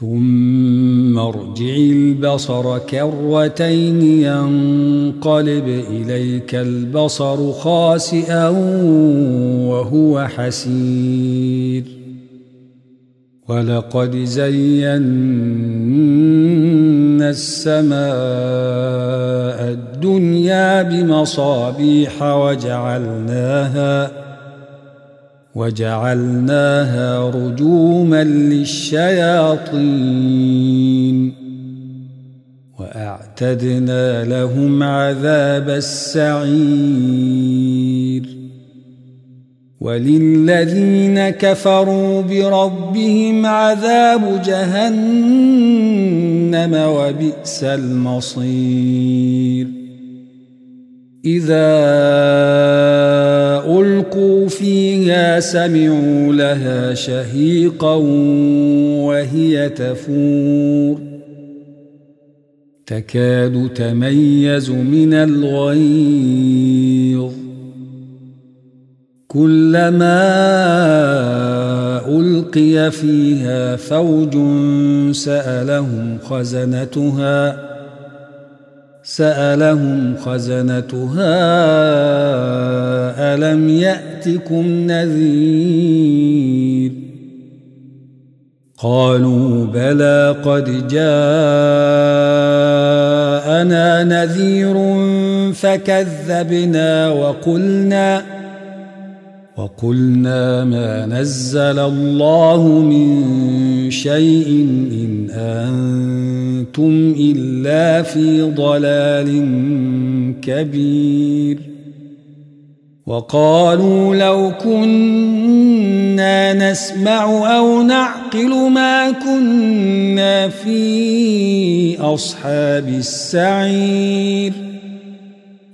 ثم ارجع البصر كرتين ينقلب إليك البصر خاسئا وهو حسير. ولقد زينا السماء الدنيا بمصابيح وجعلناها وجعلناها رجوما للشياطين. وأعتدنا لهم عذاب السعير. وللذين كفروا بربهم عذاب جهنم وبئس المصير. إذا ألقوا فيها سمعوا لها شهيقا وهي تفور. تكاد تميز من الغيظ. كلما ألقي فيها فوج سألهم خزنتها سألهم خزنتها ألم يأتكم نذير؟ قالوا بلى قد جاءنا نذير فكذبنا وقلنا وقلنا ما نزل الله من شيء إن أنتم إلا في ضلال كبير. وقالوا لو كنا نسمع أو نعقل ما كنا في أصحاب السعير.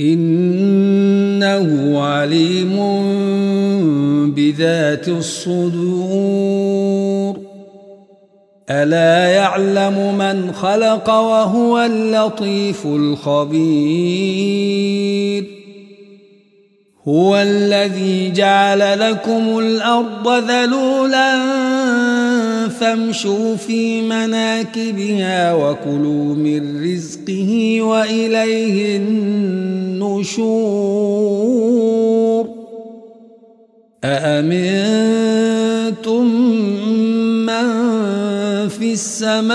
إنه عليم بذات الصدور. ألا يعلم من خلق وهو اللطيف الخبير. هو الذي جعل لكم الأرض ذلولا فامشوا في مناكبها وكلوا من رزقه وإليه النشور. أأمنتم من في السماء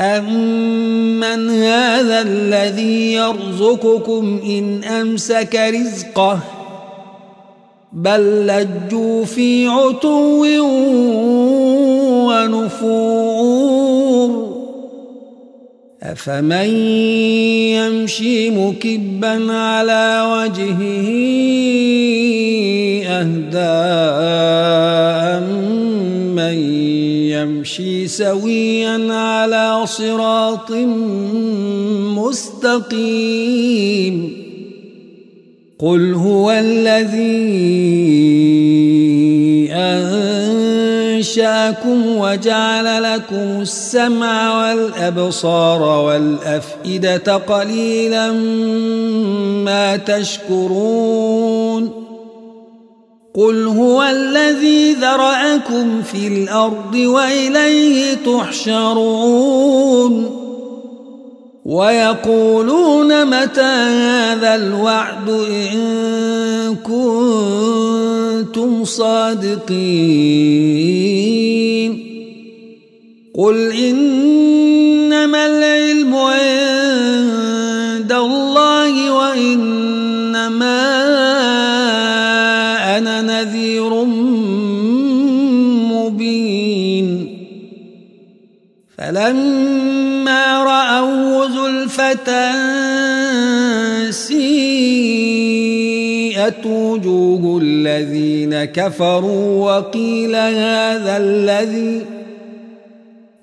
أمن هذا الذي يرزقكم إن أمسك رزقه بل لجوا في عتو ونفور أفمن يمشي مكبا على وجهه أهدى من يمشي سويا على صراط مستقيم. قل هو الذي أنشأكم وجعل لكم السمع والأبصار والأفئدة قليلا ما تشكرون. قل هو الذي ذرأكم في الأرض وإليه تحشرون ويقولون متى هذا الوعد إن كنتم صادقين قل إنما فلما رأوا زلفة سيئت وجوه الذين كفروا وقيل هذا الذي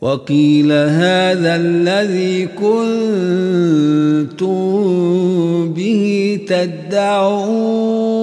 وقيل هذا الذي كنتم به تدعون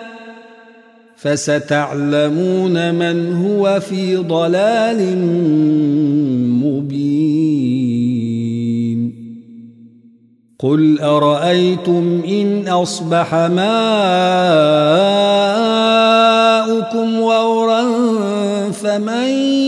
فستعلمون من هو في ضلال مبين. قل أرأيتم إن أصبح ماؤكم غورا فمن